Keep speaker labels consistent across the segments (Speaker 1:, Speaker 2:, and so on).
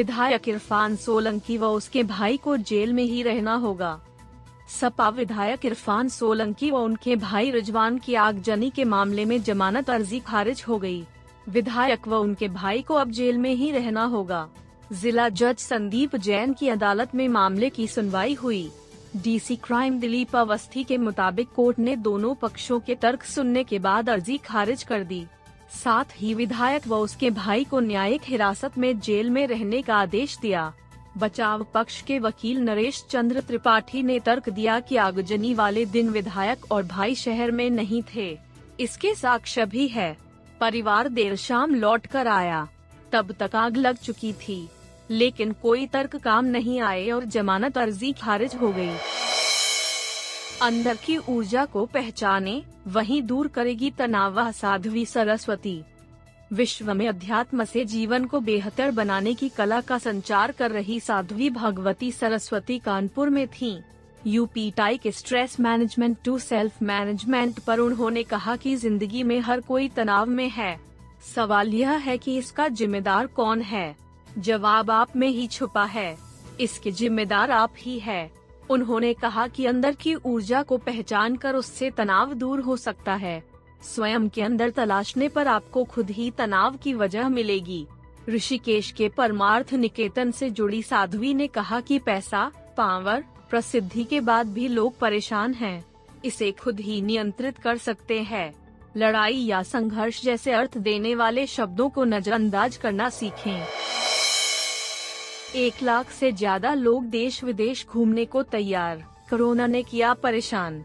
Speaker 1: विधायक इरफान सोलंकी व उसके भाई को जेल में ही रहना होगा। सपा विधायक इरफान सोलंकी व उनके भाई रिजवान की आगजनी के मामले में जमानत अर्जी खारिज हो गई। विधायक व उनके भाई को अब जेल में ही रहना होगा। जिला जज संदीप जैन की अदालत में मामले की सुनवाई हुई। डीसी क्राइम दिलीप अवस्थी के मुताबिक कोर्ट ने दोनों पक्षों के तर्क सुनने के बाद अर्जी खारिज कर दी। साथ ही विधायक व उसके भाई को न्यायिक हिरासत में जेल में रहने का आदेश दिया। बचाव पक्ष के वकील नरेश चंद्र त्रिपाठी ने तर्क दिया कि आगजनी वाले दिन विधायक और भाई शहर में नहीं थे। इसके साक्ष्य भी है। परिवार देर शाम लौट कर आया। तब तक आग लग चुकी थी। लेकिन कोई तर्क काम नहीं आए और जमानत अर्जी खारिज हो गई। अंदर की ऊर्जा को पहचाने वहीं दूर करेगी तनाव साध्वी सरस्वती। विश्व में अध्यात्म से जीवन को बेहतर बनाने की कला का संचार कर रही साध्वी भगवती सरस्वती कानपुर में थीं। यूपी टाई के stress management to self management पर उन्होंने कहा कि ज़िंदगी में हर कोई तनाव में है। सवाल यह है कि इसका जिम्मेदार कौन है? जवाब आप में ही छुपा है। इसके जिम्मेदार आप ही है। उन्होंने कहा कि अंदर की ऊर्जा को पहचान कर उससे तनाव दूर हो सकता है। स्वयं के अंदर तलाशने पर आपको खुद ही तनाव की वजह मिलेगी। ऋषिकेश के परमार्थ निकेतन से जुड़ी साध्वी ने कहा कि पैसा, पावर, प्रसिद्धि के बाद भी लोग परेशान हैं। इसे खुद ही नियंत्रित कर सकते हैं। लड़ाई या संघर्ष जैसे अर्थ देने वाले शब्दों को नजरअंदाज करना सीखें। एक लाख से ज़्यादा लोग देश विदेश घूमने को तैयार कोरोना ने किया परेशान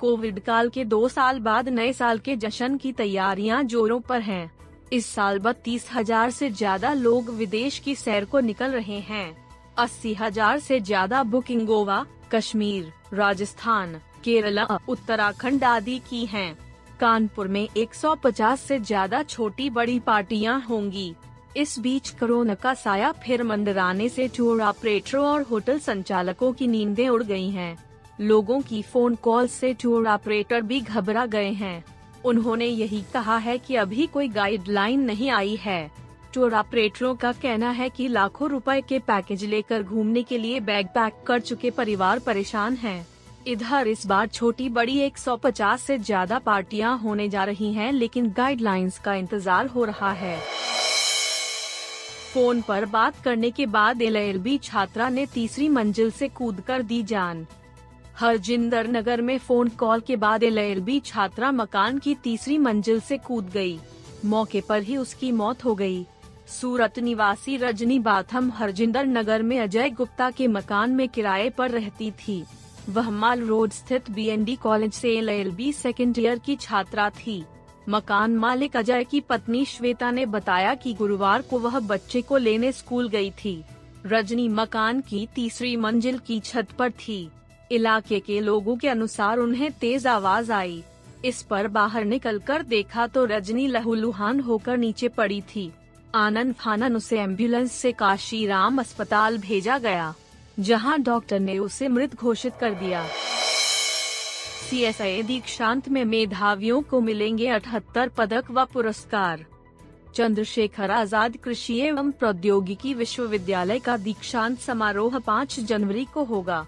Speaker 1: कोविड काल के दो साल बाद नए साल के जश्न की तैयारियाँ जोरों पर हैं। इस साल बत्तीस हज़ार ऐसी ज़्यादा लोग विदेश की सैर को निकल रहे हैं अस्सी हज़ार ऐसी ज़्यादा बुकिंग गोवा, कश्मीर, राजस्थान, केरला, उत्तराखंड आदि की हैं। कानपुर में 150 से ज़्यादा छोटी बड़ी पार्टियाँ होंगी इस बीच कोरोना का साया फिर मंडराने से टूर ऑपरेटरों और होटल संचालकों की नींदें उड़ गई हैं। लोगों की फ़ोन कॉल से टूर ऑपरेटर भी घबरा गए हैं उन्होंने यही कहा है कि अभी कोई गाइडलाइन नहीं आई है टूर ऑपरेटरों का कहना है कि लाखों रुपए के पैकेज लेकर घूमने के लिए बैग पैक कर चुके परिवार परेशान हैं। इधर इस बार छोटी बड़ी 150 से ज़्यादा पार्टियाँ होने जा रही हैं, लेकिन गाइडलाइंस का इंतज़ार हो रहा है फ़ोन पर बात करने के बाद एल छात्रा ने तीसरी मंजिल से कूदकर दी जान हरजिंदर नगर में फ़ोन कॉल के बाद एल छात्रा मकान की तीसरी मंजिल से कूद गई। मौके पर ही उसकी मौत हो गई। सूरत निवासी रजनी बाथम हरजिंदर नगर में अजय गुप्ता के मकान में किराए पर रहती थी वह माल रोड स्थित बीएनडी कॉलेज से एल सेकेंड ईयर की छात्रा थी मकान मालिक अजय की पत्नी श्वेता ने बताया कि गुरुवार को वह बच्चे को लेने स्कूल गई थी। रजनी मकान की तीसरी मंजिल की छत पर थी। इलाके के लोगों के अनुसार उन्हें तेज आवाज़ आई। इस पर बाहर निकलकर देखा तो रजनी लहूलुहान होकर नीचे पड़ी थी। आनंद फानन उसे एंबुलेंस से काशीराम अस्पताल भेजा गया, जहाँ डॉक्टर ने उसे मृत घोषित कर दिया। सीएसआई दीक्षांत में मेधावियों को मिलेंगे अठहत्तर पदक व पुरस्कार। चंद्रशेखर आज़ाद कृषि एवं प्रौद्योगिकी विश्वविद्यालय का दीक्षांत समारोह 5 जनवरी को होगा।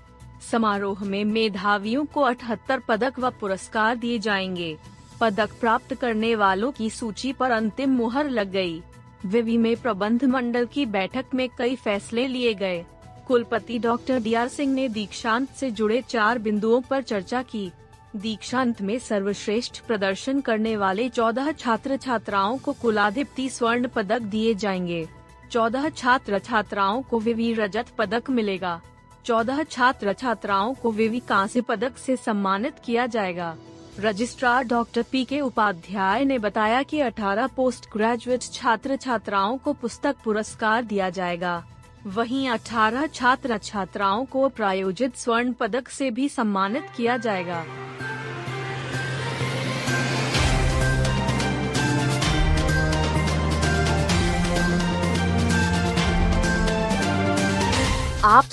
Speaker 1: समारोह में मेधावियों को अठहत्तर पदक व पुरस्कार दिए जाएँगे। पदक प्राप्त करने वालों की सूची पर अंतिम मुहर लग गई। विवि में प्रबंध मंडल की बैठक में कई फैसले लिए गए। कुलपति डॉक्टर डी आर सिंह ने दीक्षांत से जुड़े चार बिंदुओं पर चर्चा की। दीक्षांत में सर्वश्रेष्ठ प्रदर्शन करने वाले चौदह छात्र छात्राओं को कुलाधिपति स्वर्ण पदक दिए जाएँगे। चौदह छात्र छात्राओं को विवि रजत पदक मिलेगा। चौदह छात्र छात्राओं को विवि कांस्य पदक से सम्मानित किया जाएगा। रजिस्ट्रार डॉक्टर पी के उपाध्याय ने बताया कि 18 पोस्ट ग्रेजुएट छात्र छात्राओं को पुस्तक पुरस्कार दिया जाएगा। वहीं 18 छात्र छात्राओं को प्रायोजित स्वर्ण पदक से भी सम्मानित किया जाएगा।